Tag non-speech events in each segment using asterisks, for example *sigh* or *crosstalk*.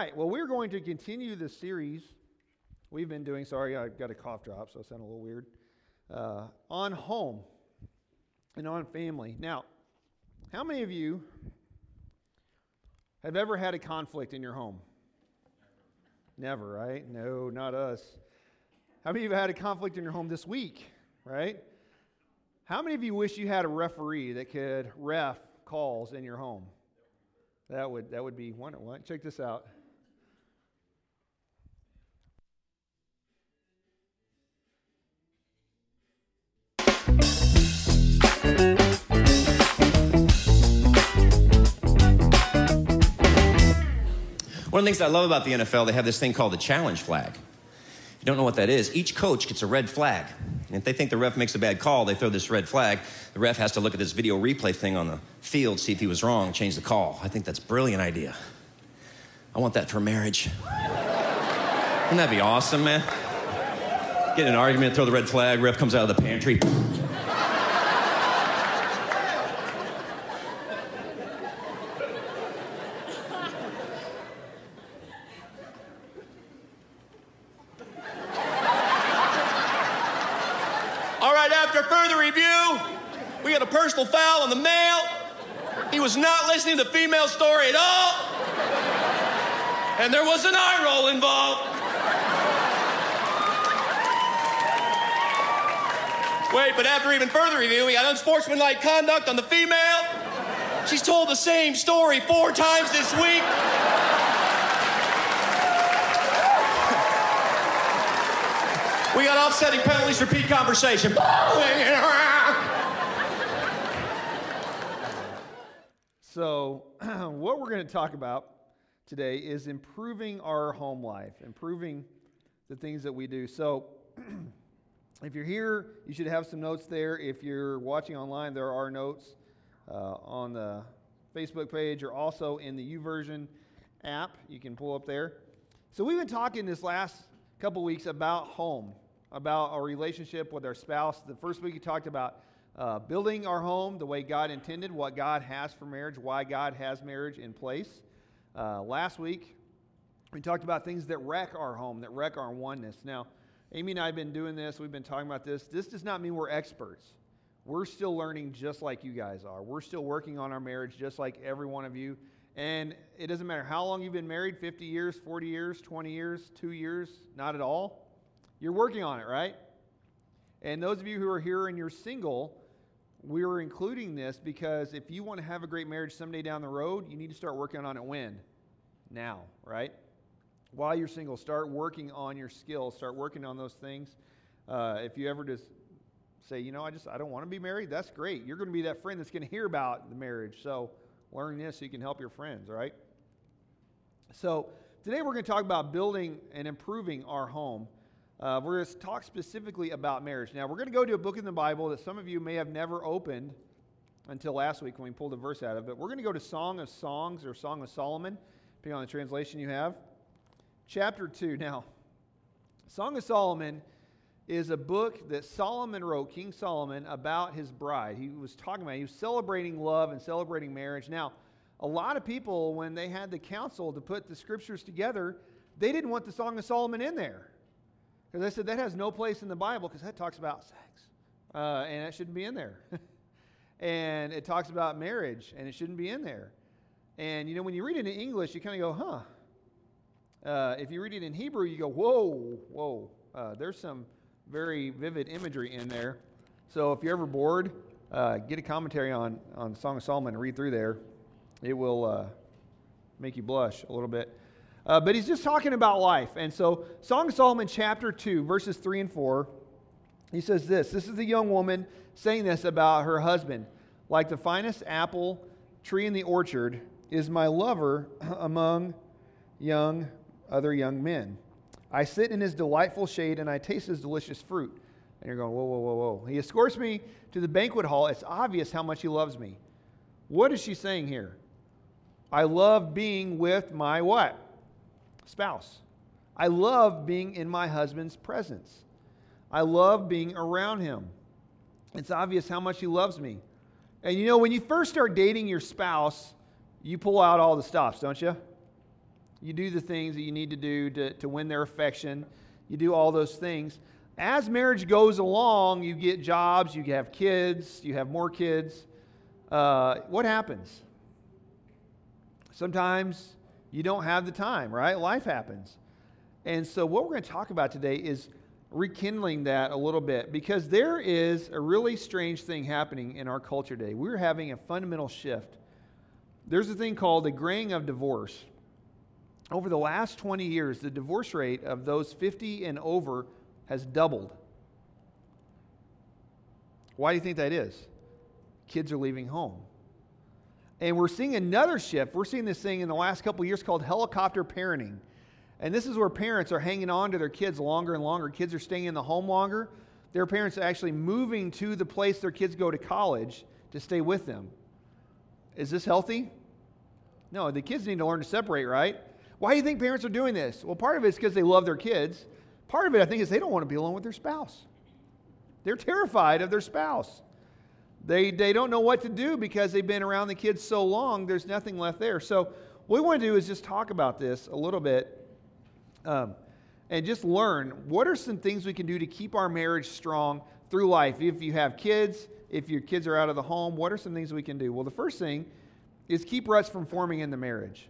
right. Well, we're going to continue the series we've been doing. Sorry, I got a cough drop, so I sound a little weird. Uh, on home and on family. Now, how many of you have ever had a conflict in your home? Never, right? No, not us. How many of you had a conflict in your home this week, right? How many of you wish you had a referee that could ref calls in your home? That would that would be. One. Check this out. One of the things I love about the NFL, they have this thing called the challenge flag. If you don't know what that is, each coach gets a red flag. And if they think the ref makes a bad call, they throw this red flag. The ref has to look at this video replay thing on the field, see if he was wrong, change the call. I think that's a brilliant idea. I want that for marriage. Wouldn't that be awesome, man? Get in an argument, throw the red flag, ref comes out of the pantry. personal foul on the male. He was not listening to the female story at all. And there was an eye roll involved. Wait, but after even further review, we got unsportsmanlike conduct on the female. She's told the same story four times this week. We got offsetting penalties for repeat conversation. So, *clears throat* what we're going to talk about today is improving our home life, improving the things that we do. So, *clears throat* if you're here, you should have some notes there. If you're watching online, there are notes uh, on the Facebook page or also in the YouVersion app. You can pull up there. So, we've been talking this last couple weeks about home, about our relationship with our spouse. The first week, we talked about uh, building our home the way God intended, what God has for marriage, why God has marriage in place. Uh, last week, we talked about things that wreck our home, that wreck our oneness. Now, Amy and I have been doing this, we've been talking about this. This does not mean we're experts. We're still learning just like you guys are. We're still working on our marriage just like every one of you. And it doesn't matter how long you've been married 50 years, 40 years, 20 years, two years, not at all. You're working on it, right? And those of you who are here and you're single, we're including this because if you want to have a great marriage someday down the road, you need to start working on it when? Now, right? While you're single, start working on your skills, start working on those things. Uh, if you ever just say, you know, I just I don't want to be married, that's great. You're going to be that friend that's going to hear about the marriage. So learn this so you can help your friends, right? So today we're going to talk about building and improving our home. Uh, we're going to talk specifically about marriage. Now, we're going to go to a book in the Bible that some of you may have never opened until last week when we pulled a verse out of it. We're going to go to Song of Songs or Song of Solomon, depending on the translation you have. Chapter 2. Now, Song of Solomon is a book that Solomon wrote, King Solomon, about his bride. He was talking about, he was celebrating love and celebrating marriage. Now, a lot of people, when they had the council to put the scriptures together, they didn't want the Song of Solomon in there. Because I said that has no place in the Bible because that talks about sex. Uh, and that shouldn't be in there. *laughs* and it talks about marriage and it shouldn't be in there. And you know, when you read it in English, you kind of go, huh. Uh, if you read it in Hebrew, you go, whoa, whoa. Uh, there's some very vivid imagery in there. So if you're ever bored, uh, get a commentary on, on Song of Solomon and read through there. It will uh, make you blush a little bit. Uh, but he's just talking about life. And so, Song of Solomon, chapter 2, verses 3 and 4, he says this This is the young woman saying this about her husband. Like the finest apple tree in the orchard is my lover *clears throat* among young other young men. I sit in his delightful shade and I taste his delicious fruit. And you're going, whoa, whoa, whoa, whoa. He escorts me to the banquet hall. It's obvious how much he loves me. What is she saying here? I love being with my what? Spouse. I love being in my husband's presence. I love being around him. It's obvious how much he loves me. And you know, when you first start dating your spouse, you pull out all the stops, don't you? You do the things that you need to do to, to win their affection. You do all those things. As marriage goes along, you get jobs, you have kids, you have more kids. Uh, what happens? Sometimes you don't have the time, right? Life happens. And so, what we're going to talk about today is rekindling that a little bit because there is a really strange thing happening in our culture today. We're having a fundamental shift. There's a thing called the graying of divorce. Over the last 20 years, the divorce rate of those 50 and over has doubled. Why do you think that is? Kids are leaving home. And we're seeing another shift. We're seeing this thing in the last couple years called helicopter parenting. And this is where parents are hanging on to their kids longer and longer. Kids are staying in the home longer. Their parents are actually moving to the place their kids go to college to stay with them. Is this healthy? No, the kids need to learn to separate, right? Why do you think parents are doing this? Well, part of it is because they love their kids. Part of it, I think, is they don't want to be alone with their spouse. They're terrified of their spouse. They, they don't know what to do because they've been around the kids so long, there's nothing left there. So, what we want to do is just talk about this a little bit um, and just learn what are some things we can do to keep our marriage strong through life. If you have kids, if your kids are out of the home, what are some things we can do? Well, the first thing is keep ruts from forming in the marriage.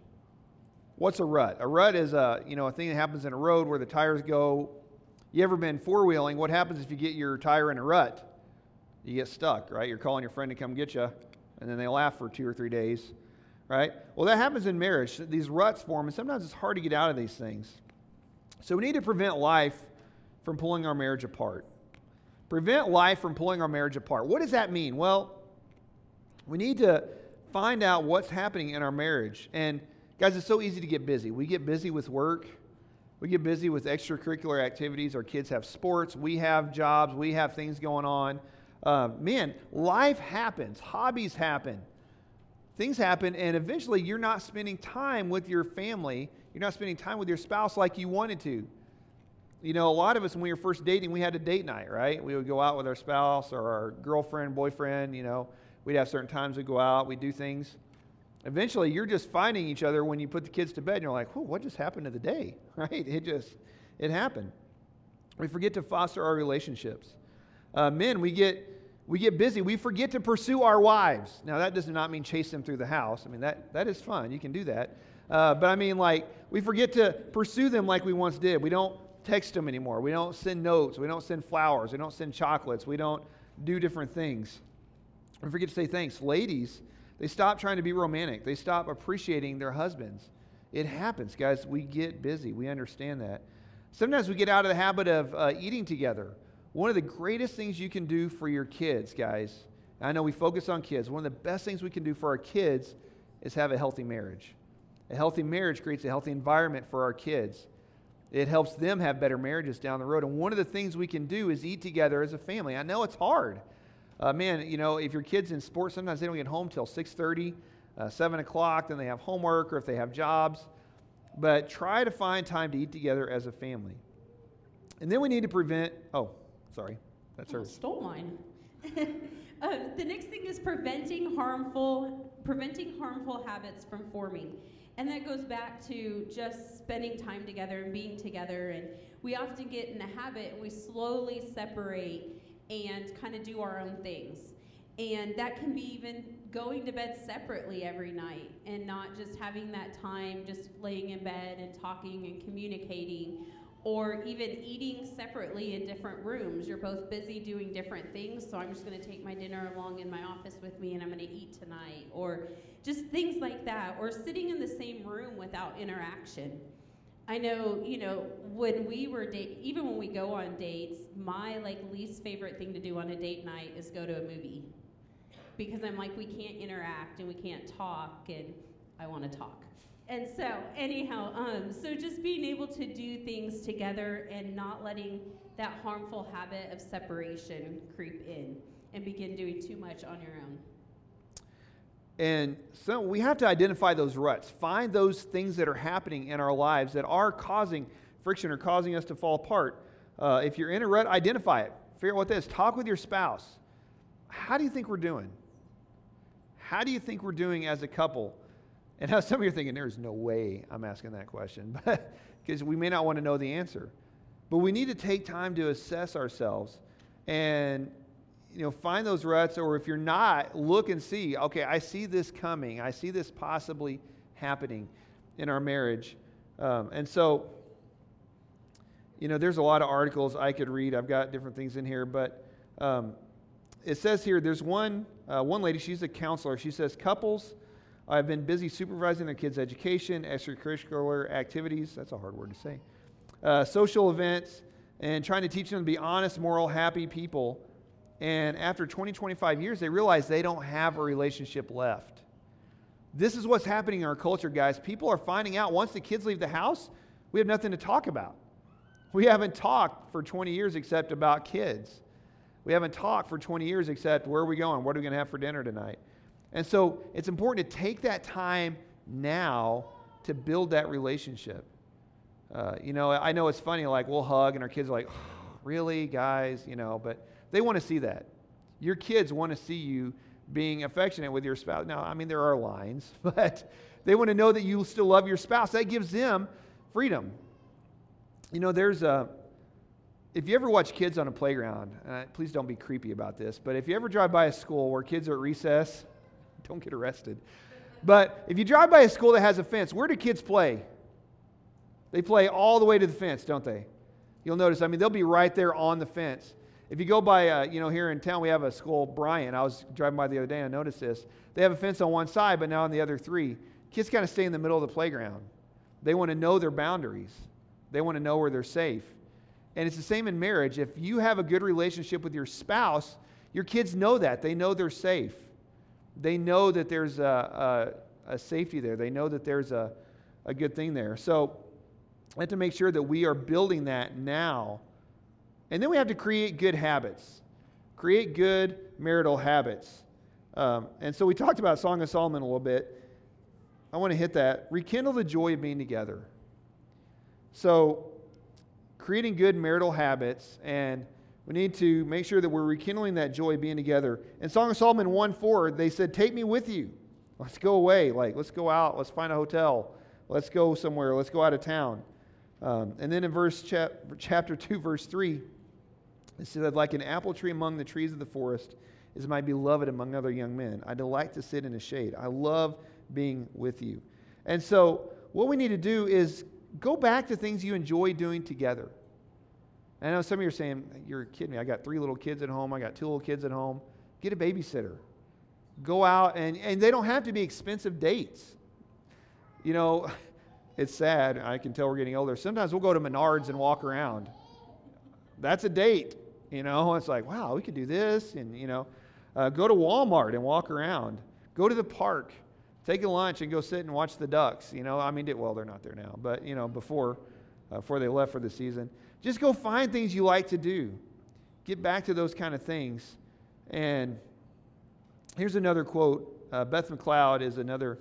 What's a rut? A rut is a, you know, a thing that happens in a road where the tires go. You ever been four wheeling? What happens if you get your tire in a rut? You get stuck, right? You're calling your friend to come get you, and then they laugh for two or three days, right? Well, that happens in marriage. These ruts form, and sometimes it's hard to get out of these things. So we need to prevent life from pulling our marriage apart. Prevent life from pulling our marriage apart. What does that mean? Well, we need to find out what's happening in our marriage. And guys, it's so easy to get busy. We get busy with work. We get busy with extracurricular activities. Our kids have sports. We have jobs. We have things going on. Uh, man, life happens. Hobbies happen. Things happen, and eventually you're not spending time with your family you're not spending time with your spouse like you wanted to. You know, a lot of us, when we were first dating, we had a date night, right? We would go out with our spouse or our girlfriend, boyfriend, you know. We'd have certain times we'd go out, we'd do things. Eventually, you're just finding each other when you put the kids to bed, and you're like, whoa, what just happened to the day, *laughs* right? It just, it happened. We forget to foster our relationships. Uh, men, we get, we get busy. We forget to pursue our wives. Now, that does not mean chase them through the house. I mean, that, that is fun. You can do that. Uh, but I mean, like, we forget to pursue them like we once did. We don't text them anymore. We don't send notes. We don't send flowers. We don't send chocolates. We don't do different things. We forget to say thanks. Ladies, they stop trying to be romantic, they stop appreciating their husbands. It happens, guys. We get busy. We understand that. Sometimes we get out of the habit of uh, eating together. One of the greatest things you can do for your kids, guys, I know we focus on kids, one of the best things we can do for our kids is have a healthy marriage. A healthy marriage creates a healthy environment for our kids. It helps them have better marriages down the road. And one of the things we can do is eat together as a family. I know it's hard. Uh, man, you know, if your kid's in sports, sometimes they don't get home till 6.30, uh, 7 o'clock, then they have homework or if they have jobs. But try to find time to eat together as a family. And then we need to prevent, oh, sorry, that's her. Stole mine. *laughs* uh, the next thing is preventing harmful, preventing harmful habits from forming. And that goes back to just spending time together and being together. And we often get in the habit and we slowly separate and kind of do our own things. And that can be even going to bed separately every night and not just having that time just laying in bed and talking and communicating or even eating separately in different rooms. You're both busy doing different things, so I'm just going to take my dinner along in my office with me and I'm going to eat tonight. Or just things like that, or sitting in the same room without interaction. I know, you know, when we were date, even when we go on dates, my like least favorite thing to do on a date night is go to a movie, because I'm like we can't interact and we can't talk, and I want to talk. And so, anyhow, um, so just being able to do things together and not letting that harmful habit of separation creep in and begin doing too much on your own. And so we have to identify those ruts, find those things that are happening in our lives that are causing friction or causing us to fall apart. Uh, if you're in a rut, identify it. Figure out what that is. Talk with your spouse. How do you think we're doing? How do you think we're doing as a couple? And now some of you are thinking, there's no way I'm asking that question, *laughs* because we may not want to know the answer. But we need to take time to assess ourselves and you know find those ruts or if you're not look and see okay i see this coming. I see this possibly happening in our marriage. Um, and so you know there's a lot of articles i could read. I've got different things in here but um, it says here there's one uh, one lady she's a counselor. She says couples i've been busy supervising their kids education extracurricular activities that's a hard word to say uh, social events and trying to teach them to be honest moral happy people. And after 20 25 years they realize they don't have a relationship left. This is what's happening in our culture guys. People are finding out once the kids leave the house we have nothing to talk about. We haven't talked for 20 years except about kids. We haven't talked for 20 years except where are we going? What are we going to have for dinner tonight? And so it's important to take that time now to build that relationship. Uh, you know, I know it's funny, like we'll hug and our kids are like, oh, really, guys? You know, but they want to see that. Your kids want to see you being affectionate with your spouse. Now, I mean, there are lines, *laughs* but they want to know that you still love your spouse. That gives them freedom. You know, there's a if you ever watch kids on a playground, uh, please don't be creepy about this, but if you ever drive by a school where kids are at recess, *laughs* don't get arrested. But if you drive by a school that has a fence, where do kids play? They play all the way to the fence, don't they? You'll notice, I mean, they'll be right there on the fence. If you go by, uh, you know, here in town, we have a school, Bryan. I was driving by the other day and I noticed this. They have a fence on one side, but now on the other three. Kids kind of stay in the middle of the playground. They want to know their boundaries, they want to know where they're safe. And it's the same in marriage. If you have a good relationship with your spouse, your kids know that. They know they're safe. They know that there's a, a, a safety there. They know that there's a, a good thing there. So we have to make sure that we are building that now. And then we have to create good habits, create good marital habits. Um, and so we talked about Song of Solomon a little bit. I want to hit that. Rekindle the joy of being together. So creating good marital habits, and we need to make sure that we're rekindling that joy being together. In Song of Solomon 1 4, they said, Take me with you. Let's go away. Like, let's go out. Let's find a hotel. Let's go somewhere. Let's go out of town. Um, and then in verse chap- chapter 2, verse 3, it said, Like an apple tree among the trees of the forest is my beloved among other young men. I delight to sit in the shade. I love being with you. And so, what we need to do is go back to things you enjoy doing together. I know some of you are saying, You're kidding me. I got three little kids at home. I got two little kids at home. Get a babysitter. Go out, and, and they don't have to be expensive dates. You know, *laughs* it's sad. I can tell we're getting older. Sometimes we'll go to Menards and walk around. That's a date. You know, it's like, wow, we could do this. And, you know, uh, go to Walmart and walk around. Go to the park take a lunch and go sit and watch the ducks. You know, I mean, well, they're not there now, but you know, before uh, before they left for the season, just go find things you like to do. Get back to those kind of things. And here's another quote. Uh, Beth McLeod is another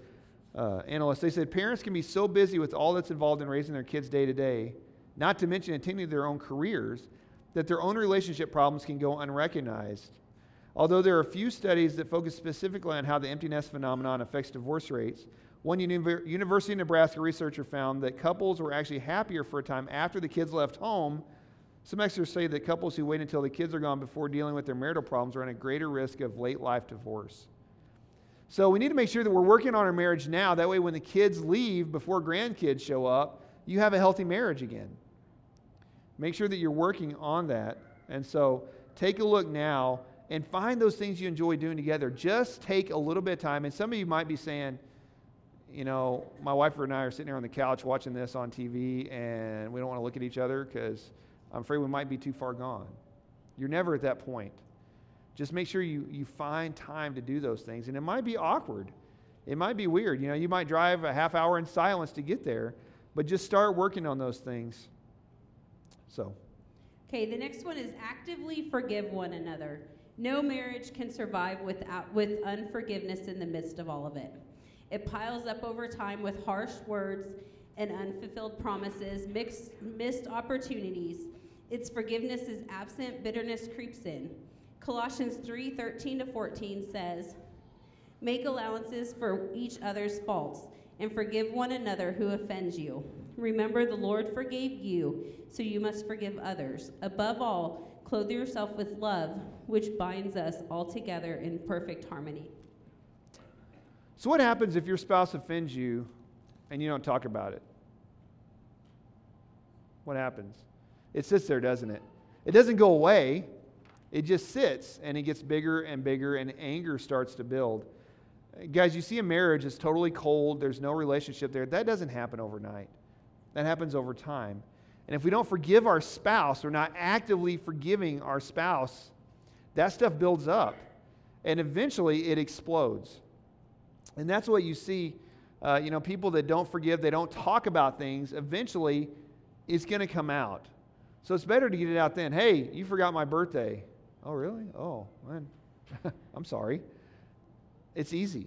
uh, analyst. They said parents can be so busy with all that's involved in raising their kids day to day, not to mention attending to their own careers, that their own relationship problems can go unrecognized. Although there are a few studies that focus specifically on how the empty nest phenomenon affects divorce rates, one University of Nebraska researcher found that couples were actually happier for a time after the kids left home. Some experts say that couples who wait until the kids are gone before dealing with their marital problems are at a greater risk of late life divorce. So we need to make sure that we're working on our marriage now. That way, when the kids leave before grandkids show up, you have a healthy marriage again. Make sure that you're working on that. And so take a look now and find those things you enjoy doing together. Just take a little bit of time. And some of you might be saying, you know, my wife and I are sitting here on the couch watching this on TV, and we don't want to look at each other because I'm afraid we might be too far gone. You're never at that point. Just make sure you, you find time to do those things. And it might be awkward. It might be weird. You know, you might drive a half hour in silence to get there, but just start working on those things. So. Okay, the next one is actively forgive one another. No marriage can survive without, with unforgiveness in the midst of all of it. It piles up over time with harsh words and unfulfilled promises, mixed, missed opportunities. Its forgiveness is absent, bitterness creeps in. Colossians 3 13 to 14 says, Make allowances for each other's faults and forgive one another who offends you. Remember, the Lord forgave you, so you must forgive others. Above all, clothe yourself with love, which binds us all together in perfect harmony. So, what happens if your spouse offends you and you don't talk about it? What happens? It sits there, doesn't it? It doesn't go away, it just sits and it gets bigger and bigger, and anger starts to build. Guys, you see a marriage is totally cold, there's no relationship there. That doesn't happen overnight, that happens over time. And if we don't forgive our spouse, or not actively forgiving our spouse, that stuff builds up. And eventually it explodes. And that's what you see. Uh, you know, people that don't forgive, they don't talk about things, eventually it's going to come out. So it's better to get it out then. Hey, you forgot my birthday. Oh, really? Oh, man. *laughs* I'm sorry. It's easy.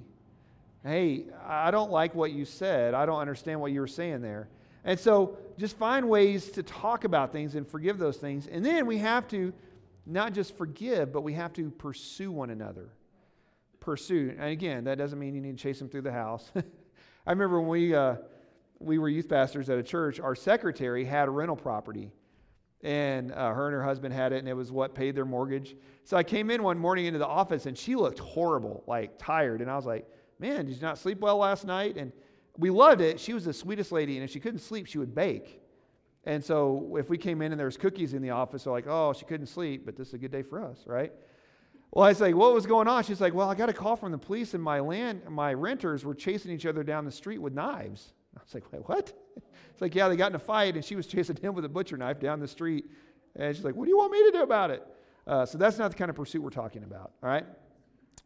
Hey, I don't like what you said. I don't understand what you were saying there. And so just find ways to talk about things and forgive those things. And then we have to not just forgive, but we have to pursue one another. Pursue. And again, that doesn't mean you need to chase them through the house. *laughs* I remember when we, uh, we were youth pastors at a church, our secretary had a rental property. And uh, her and her husband had it, and it was what paid their mortgage. So I came in one morning into the office, and she looked horrible, like tired. And I was like, Man, did you not sleep well last night? And we loved it. She was the sweetest lady, and if she couldn't sleep, she would bake. And so if we came in and there was cookies in the office, they're like, oh, she couldn't sleep, but this is a good day for us, right? Well, I was like, what was going on? She's like, well, I got a call from the police, and my land, my renters were chasing each other down the street with knives. I was like, wait, what? *laughs* It's like, yeah, they got in a fight, and she was chasing him with a butcher knife down the street. And she's like, what do you want me to do about it? Uh, so that's not the kind of pursuit we're talking about, all right?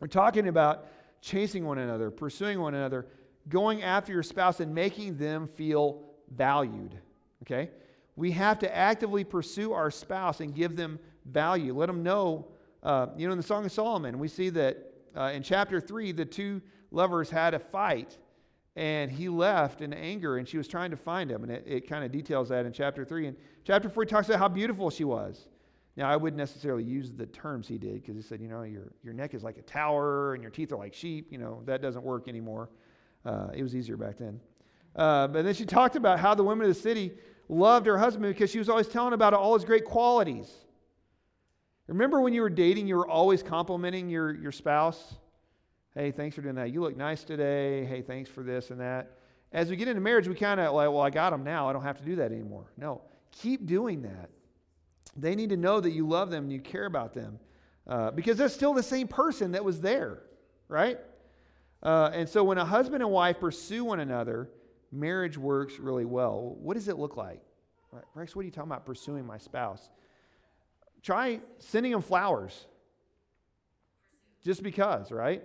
We're talking about chasing one another, pursuing one another, going after your spouse and making them feel valued. Okay? We have to actively pursue our spouse and give them value. Let them know. Uh, you know, in the Song of Solomon, we see that uh, in chapter 3, the two lovers had a fight and he left in anger and she was trying to find him. And it, it kind of details that in chapter 3. And chapter 4, he talks about how beautiful she was. Now, I wouldn't necessarily use the terms he did because he said, you know, your, your neck is like a tower and your teeth are like sheep. You know, that doesn't work anymore. Uh, it was easier back then. Uh, but then she talked about how the women of the city loved her husband because she was always telling about all his great qualities. Remember when you were dating, you were always complimenting your, your spouse? Hey, thanks for doing that. You look nice today. Hey, thanks for this and that. As we get into marriage, we kind of like, well, I got them now. I don't have to do that anymore. No, keep doing that. They need to know that you love them and you care about them uh, because they're still the same person that was there, right? Uh, and so when a husband and wife pursue one another, marriage works really well. What does it look like? Rex, what are you talking about pursuing my spouse? Try sending them flowers just because, right?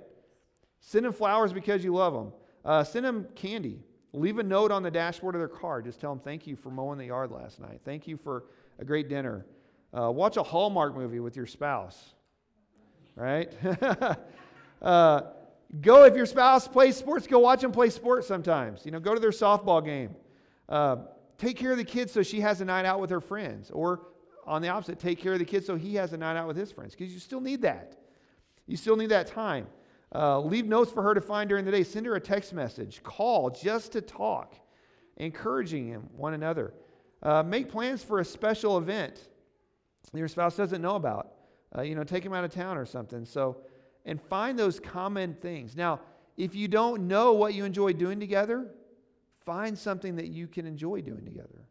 Send them flowers because you love them. Uh, send them candy. Leave a note on the dashboard of their car. Just tell them, thank you for mowing the yard last night. Thank you for a great dinner. Uh, watch a Hallmark movie with your spouse, right? *laughs* uh, go if your spouse plays sports, go watch them play sports sometimes. You know, go to their softball game. Uh, take care of the kids so she has a night out with her friends. Or on the opposite, take care of the kids so he has a night out with his friends because you still need that. You still need that time. Uh, leave notes for her to find during the day. Send her a text message. Call just to talk, encouraging him, one another. Uh, make plans for a special event your spouse doesn't know about. Uh, you know, take him out of town or something. So, and find those common things. Now, if you don't know what you enjoy doing together, find something that you can enjoy doing together.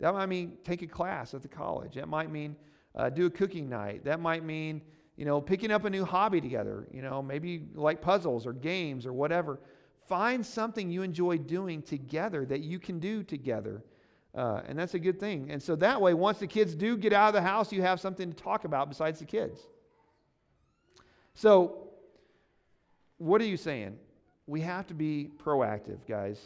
That might mean take a class at the college. That might mean uh, do a cooking night. That might mean, you know, picking up a new hobby together. You know, maybe like puzzles or games or whatever. Find something you enjoy doing together that you can do together uh, and that's a good thing. And so that way, once the kids do get out of the house, you have something to talk about besides the kids. So, what are you saying? We have to be proactive, guys.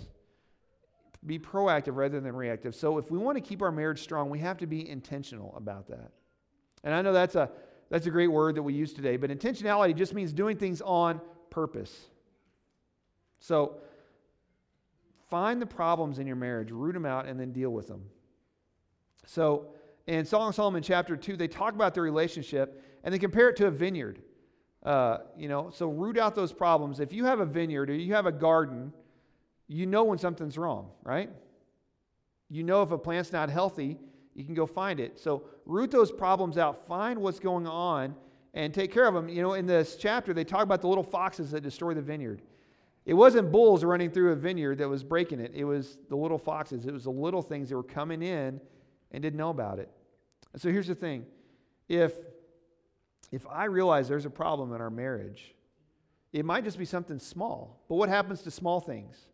Be proactive rather than reactive. So, if we want to keep our marriage strong, we have to be intentional about that. And I know that's a, that's a great word that we use today, but intentionality just means doing things on purpose. So, Find the problems in your marriage, root them out, and then deal with them. So, in Song of Solomon chapter 2, they talk about their relationship and they compare it to a vineyard. Uh, you know, so root out those problems. If you have a vineyard or you have a garden, you know when something's wrong, right? You know if a plant's not healthy, you can go find it. So root those problems out, find what's going on, and take care of them. You know, in this chapter, they talk about the little foxes that destroy the vineyard. It wasn't bulls running through a vineyard that was breaking it, it was the little foxes. It was the little things that were coming in and didn't know about it. So here's the thing if, if I realize there's a problem in our marriage, it might just be something small. But what happens to small things?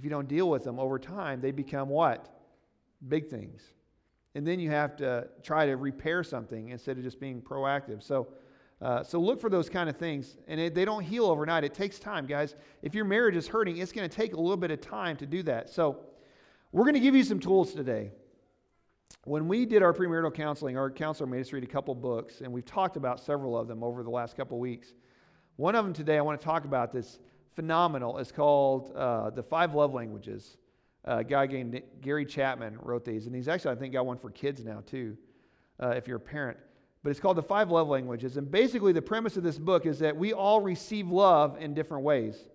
If you don't deal with them over time, they become what? Big things. And then you have to try to repair something instead of just being proactive. So, uh, so look for those kind of things. And it, they don't heal overnight. It takes time, guys. If your marriage is hurting, it's going to take a little bit of time to do that. So we're going to give you some tools today. When we did our premarital counseling, our counselor made us read a couple books, and we've talked about several of them over the last couple weeks. One of them today I want to talk about this phenomenal. It's called uh, The Five Love Languages. Uh, a guy named Gary Chapman wrote these, and he's actually, I think, got one for kids now, too, uh, if you're a parent. But it's called The Five Love Languages. And basically, the premise of this book is that we all receive love in different ways.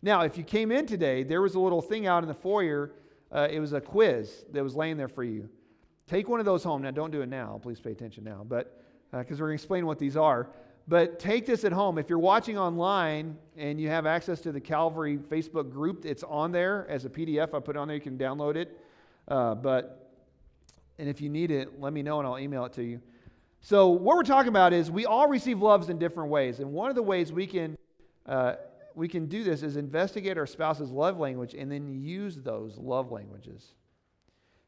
Now, if you came in today, there was a little thing out in the foyer. Uh, it was a quiz that was laying there for you. Take one of those home. Now, don't do it now. Please pay attention now. But because uh, we're going to explain what these are. But take this at home. If you're watching online and you have access to the Calvary Facebook group, it's on there as a PDF. I put it on there. You can download it. Uh, but, and if you need it, let me know and I'll email it to you. So, what we're talking about is we all receive loves in different ways. And one of the ways we can, uh, we can do this is investigate our spouse's love language and then use those love languages.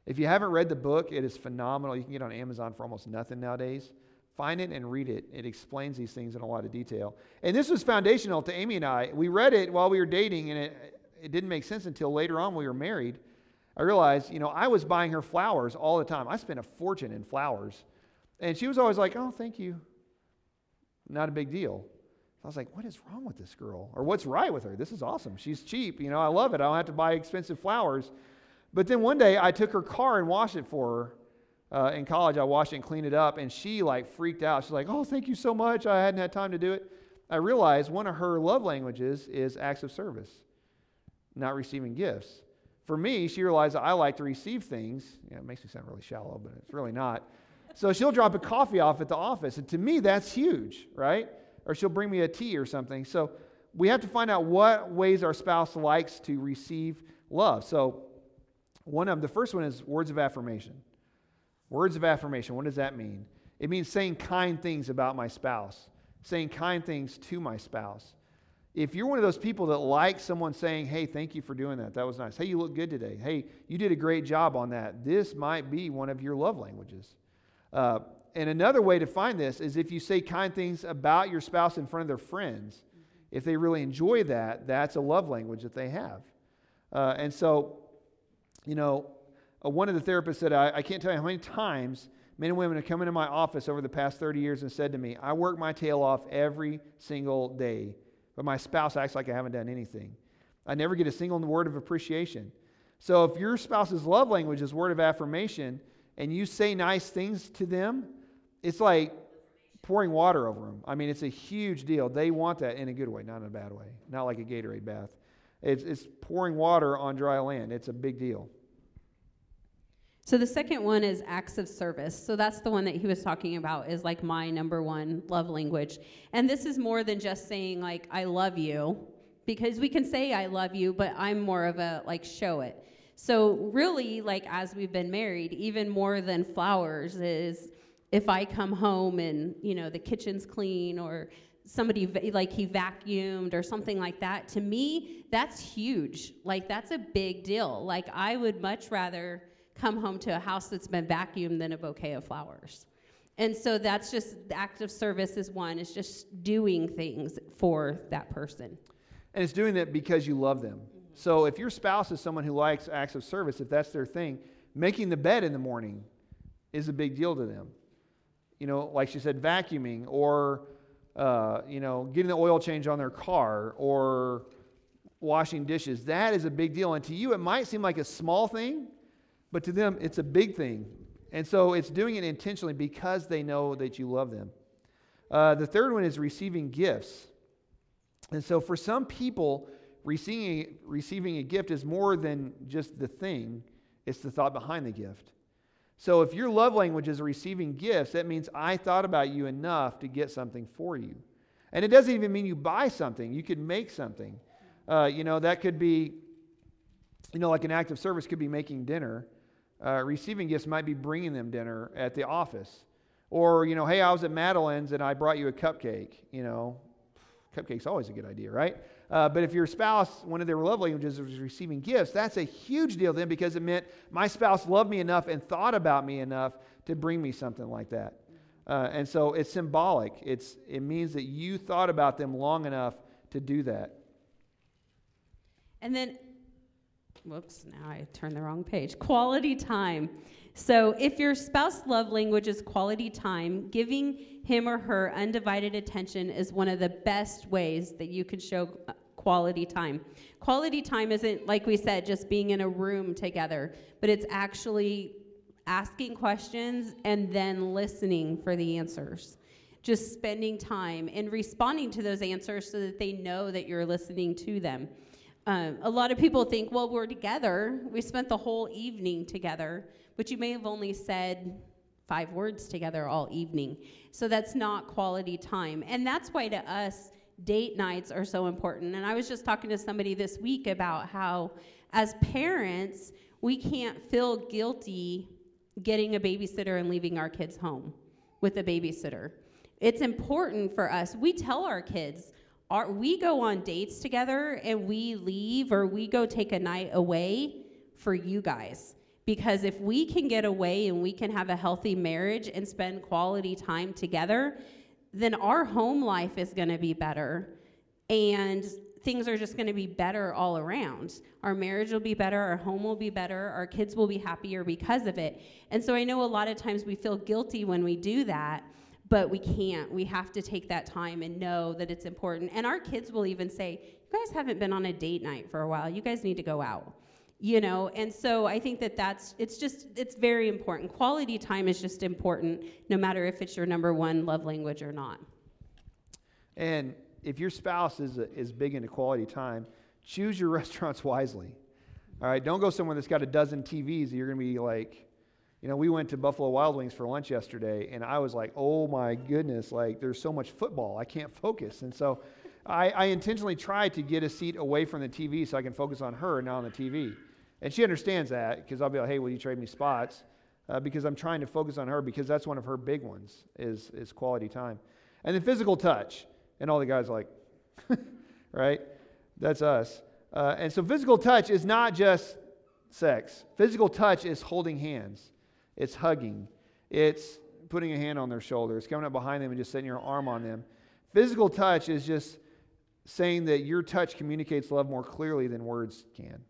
If you haven't read the book, it is phenomenal. You can get it on Amazon for almost nothing nowadays. Find it and read it. It explains these things in a lot of detail. And this was foundational to Amy and I. We read it while we were dating, and it, it didn't make sense until later on we were married. I realized, you know, I was buying her flowers all the time. I spent a fortune in flowers. And she was always like, oh, thank you. Not a big deal. I was like, what is wrong with this girl? Or what's right with her? This is awesome. She's cheap. You know, I love it. I don't have to buy expensive flowers. But then one day I took her car and washed it for her uh, in college, I washed it and cleaned it up, and she like freaked out. She's like, "Oh, thank you so much. I hadn't had time to do it." I realized one of her love languages is acts of service, not receiving gifts. For me, she realized I like to receive things. Yeah, it makes me sound really shallow, but it's really not. So she'll drop a coffee off at the office, and to me, that's huge, right? Or she'll bring me a tea or something. So we have to find out what ways our spouse likes to receive love. So one of them, the first one is words of affirmation. Words of affirmation, what does that mean? It means saying kind things about my spouse, saying kind things to my spouse. If you're one of those people that like someone saying, hey, thank you for doing that, that was nice. Hey, you look good today. Hey, you did a great job on that. This might be one of your love languages. Uh, and another way to find this is if you say kind things about your spouse in front of their friends. If they really enjoy that, that's a love language that they have. Uh, and so, you know, uh, one of the therapists said, I, I can't tell you how many times men and women have come into my office over the past 30 years and said to me, I work my tail off every single day, but my spouse acts like I haven't done anything. I never get a single word of appreciation. So if your spouse's love language is word of affirmation and you say nice things to them, it's like pouring water over them. I mean, it's a huge deal. They want that in a good way, not in a bad way, not like a Gatorade bath. It's, it's pouring water on dry land. It's a big deal. So the second one is acts of service. So that's the one that he was talking about is like my number one love language. And this is more than just saying like I love you because we can say I love you, but I'm more of a like show it. So really like as we've been married, even more than flowers is if I come home and, you know, the kitchen's clean or somebody like he vacuumed or something like that, to me that's huge. Like that's a big deal. Like I would much rather come home to a house that's been vacuumed than a bouquet of flowers. And so that's just the act of service is one, it's just doing things for that person. And it's doing that because you love them. Mm-hmm. So if your spouse is someone who likes acts of service, if that's their thing, making the bed in the morning is a big deal to them. You know, like she said, vacuuming or, uh, you know, getting the oil change on their car or washing dishes. That is a big deal. And to you, it might seem like a small thing, but to them, it's a big thing. And so it's doing it intentionally because they know that you love them. Uh, the third one is receiving gifts. And so for some people, receiving, receiving a gift is more than just the thing, it's the thought behind the gift. So if your love language is receiving gifts, that means I thought about you enough to get something for you. And it doesn't even mean you buy something, you could make something. Uh, you know, that could be, you know, like an act of service could be making dinner. Uh, receiving gifts might be bringing them dinner at the office. Or, you know, hey, I was at Madeline's and I brought you a cupcake. You know, cupcake's always a good idea, right? Uh, but if your spouse, one of their love languages was receiving gifts, that's a huge deal then because it meant my spouse loved me enough and thought about me enough to bring me something like that. Uh, and so it's symbolic. It's, it means that you thought about them long enough to do that. And then, whoops, now I turned the wrong page. Quality time. So, if your spouse love language is quality time, giving him or her undivided attention is one of the best ways that you can show uh, quality time. Quality time isn't, like we said, just being in a room together, but it's actually asking questions and then listening for the answers. Just spending time and responding to those answers so that they know that you're listening to them. Um, a lot of people think, well, we're together. We spent the whole evening together but you may have only said five words together all evening. So that's not quality time. And that's why to us, date nights are so important. And I was just talking to somebody this week about how, as parents, we can't feel guilty getting a babysitter and leaving our kids home with a babysitter. It's important for us. We tell our kids, our, we go on dates together and we leave or we go take a night away for you guys. Because if we can get away and we can have a healthy marriage and spend quality time together, then our home life is going to be better. And things are just going to be better all around. Our marriage will be better, our home will be better, our kids will be happier because of it. And so I know a lot of times we feel guilty when we do that, but we can't. We have to take that time and know that it's important. And our kids will even say, You guys haven't been on a date night for a while. You guys need to go out you know and so i think that that's it's just it's very important quality time is just important no matter if it's your number one love language or not and if your spouse is, is big into quality time choose your *laughs* restaurants wisely all right don't go somewhere that's got a dozen tvs you're going to be like you know we went to buffalo wild wings for lunch yesterday and i was like oh my goodness like there's so much football i can't focus and so I, I intentionally tried to get a seat away from the tv so i can focus on her not on the tv and she understands that because I'll be like, hey, will you trade me spots? Uh, because I'm trying to focus on her because that's one of her big ones is, is quality time. And then physical touch. And all the guys are like, *laughs* right? That's us. Uh, and so physical touch is not just sex. Physical touch is holding hands. It's hugging. It's putting a hand on their shoulder. It's coming up behind them and just setting your arm on them. Physical touch is just saying that your touch communicates love more clearly than words can.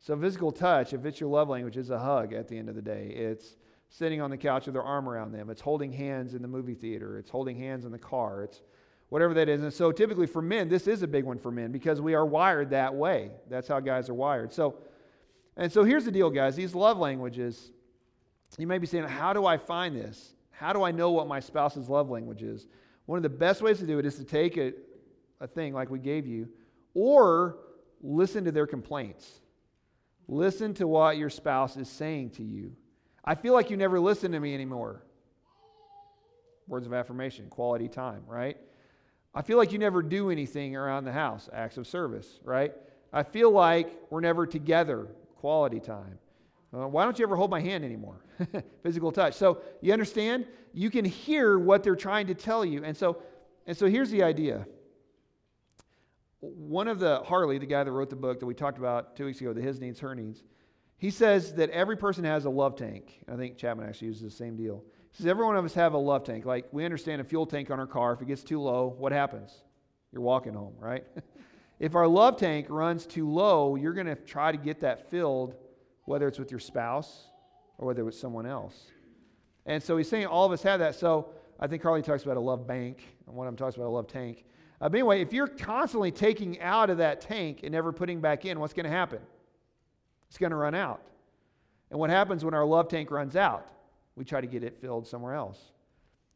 So, physical touch, if it's your love language, is a hug at the end of the day. It's sitting on the couch with their arm around them. It's holding hands in the movie theater. It's holding hands in the car. It's whatever that is. And so, typically for men, this is a big one for men because we are wired that way. That's how guys are wired. So, and so here's the deal, guys. These love languages, you may be saying, How do I find this? How do I know what my spouse's love language is? One of the best ways to do it is to take a, a thing like we gave you or listen to their complaints. Listen to what your spouse is saying to you. I feel like you never listen to me anymore. Words of affirmation, quality time, right? I feel like you never do anything around the house, acts of service, right? I feel like we're never together, quality time. Uh, why don't you ever hold my hand anymore? *laughs* Physical touch. So you understand? You can hear what they're trying to tell you. And so, and so here's the idea one of the Harley, the guy that wrote the book that we talked about two weeks ago, the His Needs, Her Needs, he says that every person has a love tank. I think Chapman actually uses the same deal. He says every one of us have a love tank. Like we understand a fuel tank on our car. If it gets too low, what happens? You're walking home, right? *laughs* if our love tank runs too low, you're going to try to get that filled, whether it's with your spouse or whether it's someone else. And so he's saying all of us have that. So I think Harley talks about a love bank, and one of them talks about a love tank. Uh, but anyway, if you're constantly taking out of that tank and never putting back in, what's going to happen? It's going to run out. And what happens when our love tank runs out? We try to get it filled somewhere else.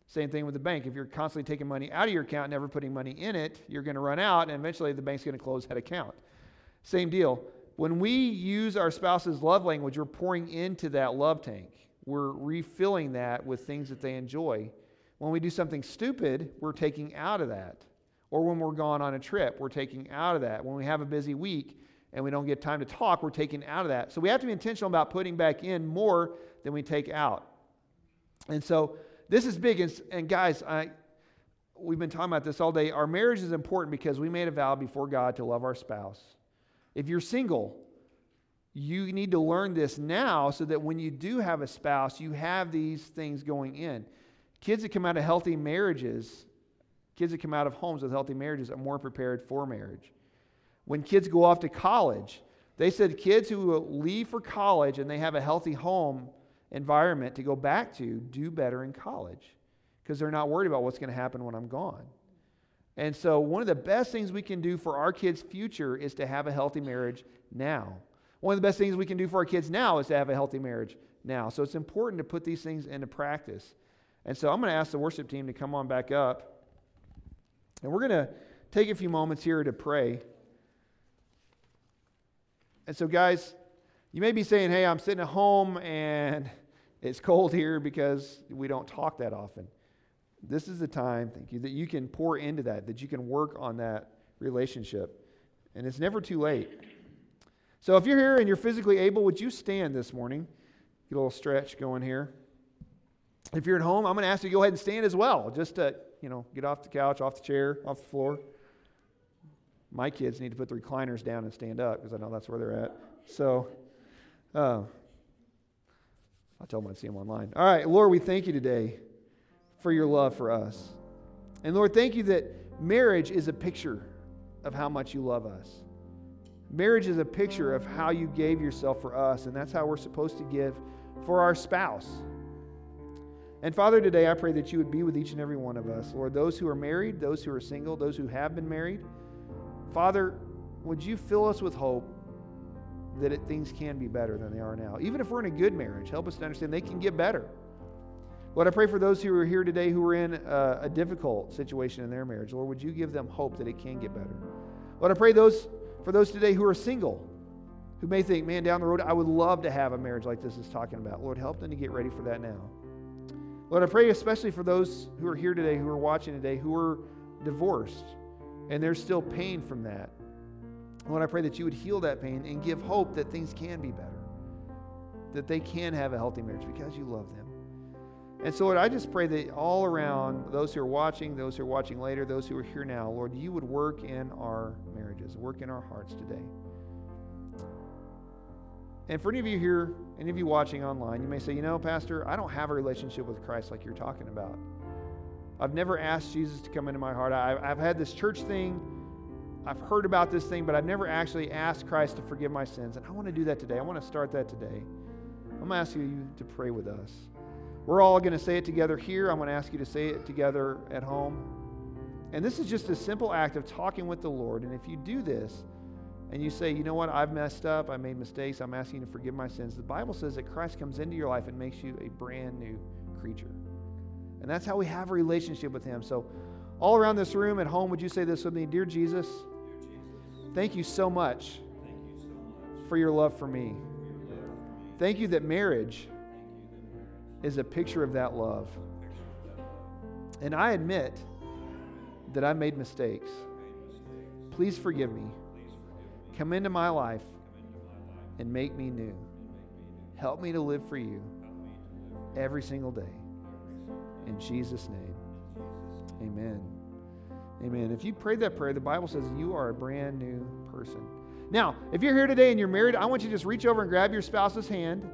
Same thing with the bank. If you're constantly taking money out of your account, never putting money in it, you're going to run out, and eventually the bank's going to close that account. Same deal. When we use our spouse's love language, we're pouring into that love tank. We're refilling that with things that they enjoy. When we do something stupid, we're taking out of that. Or when we're gone on a trip, we're taking out of that. When we have a busy week and we don't get time to talk, we're taking out of that. So we have to be intentional about putting back in more than we take out. And so this is big. And, and guys, I, we've been talking about this all day. Our marriage is important because we made a vow before God to love our spouse. If you're single, you need to learn this now so that when you do have a spouse, you have these things going in. Kids that come out of healthy marriages, kids that come out of homes with healthy marriages, are more prepared for marriage. When kids go off to college, they said kids who leave for college and they have a healthy home environment to go back to do better in college because they're not worried about what's going to happen when I'm gone. And so, one of the best things we can do for our kids' future is to have a healthy marriage now. One of the best things we can do for our kids now is to have a healthy marriage now. So, it's important to put these things into practice. And so, I'm going to ask the worship team to come on back up. And we're going to take a few moments here to pray. And so, guys, you may be saying, hey, I'm sitting at home and *laughs* it's cold here because we don't talk that often. This is the time, thank you, that you can pour into that, that you can work on that relationship. And it's never too late. So if you're here and you're physically able, would you stand this morning? Get a little stretch going here. If you're at home, I'm going to ask you to go ahead and stand as well, just to, you know, get off the couch, off the chair, off the floor. My kids need to put the recliners down and stand up because I know that's where they're at. So, uh, I'll tell them I'd see them online. All right, Lord, we thank you today for your love for us. And Lord, thank you that marriage is a picture of how much you love us. Marriage is a picture of how you gave yourself for us, and that's how we're supposed to give for our spouse. And Father, today I pray that you would be with each and every one of us. Lord, those who are married, those who are single, those who have been married. Father, would you fill us with hope that it, things can be better than they are now? Even if we're in a good marriage, help us to understand they can get better. Lord, I pray for those who are here today who are in a, a, difficult situation in their marriage. Lord, would you give them hope that it can get better? Lord, I pray those for those today who are single, who may think, man, down the road, I would love to have a marriage like this is talking about. Lord, help them to get ready for that now. Lord, I pray especially for those who are here today, who are watching today, who are divorced, and there's still pain from that. Lord, I pray that you would heal that pain and give hope that things can be better, that they can have a healthy marriage because you love them. And so, Lord, I just pray that all around those who are watching, those who are watching later, those who are here now, Lord, you would work in our marriages, work in our hearts today. And for any of you here, any of you watching online, you may say, you know, Pastor, I don't have a relationship with Christ like you're talking about. I've never asked Jesus to come into my heart. I've, I've had this church thing. I've heard about this thing, but I've never actually asked Christ to forgive my sins. And I want to do that today. I want to start that today. I'm going to ask you to pray with us. We're all going to say it together here. I'm going to ask you to say it together at home. And this is just a simple act of talking with the Lord. And if you do this and you say, you know what, I've messed up, I made mistakes, I'm asking you to forgive my sins, the Bible says that Christ comes into your life and makes you a brand new creature. And that's how we have a relationship with Him. So, all around this room at home, would you say this with me? Dear Jesus, thank you so much for your love for me. Thank you that marriage is a picture of that love. And I admit that I made mistakes. Please forgive me. Come into my life and make me new. Help me to live for you every single day. In Jesus' name, amen. Amen. If you prayed that prayer, the Bible says you are a brand new person. Now, if you're here today and you're married, I want you to just reach over and grab your spouse's hand.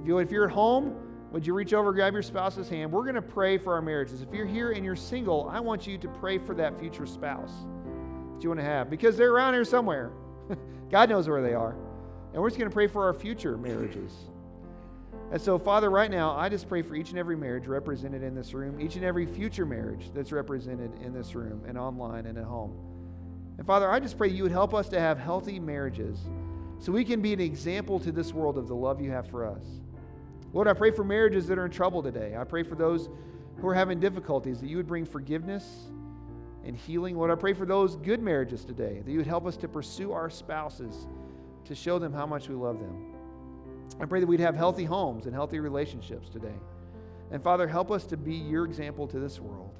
If, you, if you're at home, would you reach over, grab your spouse's hand? We're going to pray for our marriages. If you're here and you're single, I want you to pray for that future spouse that you want to have because they're around here somewhere. *laughs* God knows where they are. And we're just going to pray for our future marriages. And so, Father, right now, I just pray for each and every marriage represented in this room, each and every future marriage that's represented in this room and online and at home. And Father, I just pray you would help us to have healthy marriages so we can be an example to this world of the love you have for us. Lord, I pray for marriages that are in trouble today. I pray for those who are having difficulties that you would bring forgiveness and healing. Lord, I pray for those good marriages today, that you would help us to pursue our spouses, to show them how much we love them. I pray that we'd have healthy homes and healthy relationships today. And Father, help us to be your example to this world.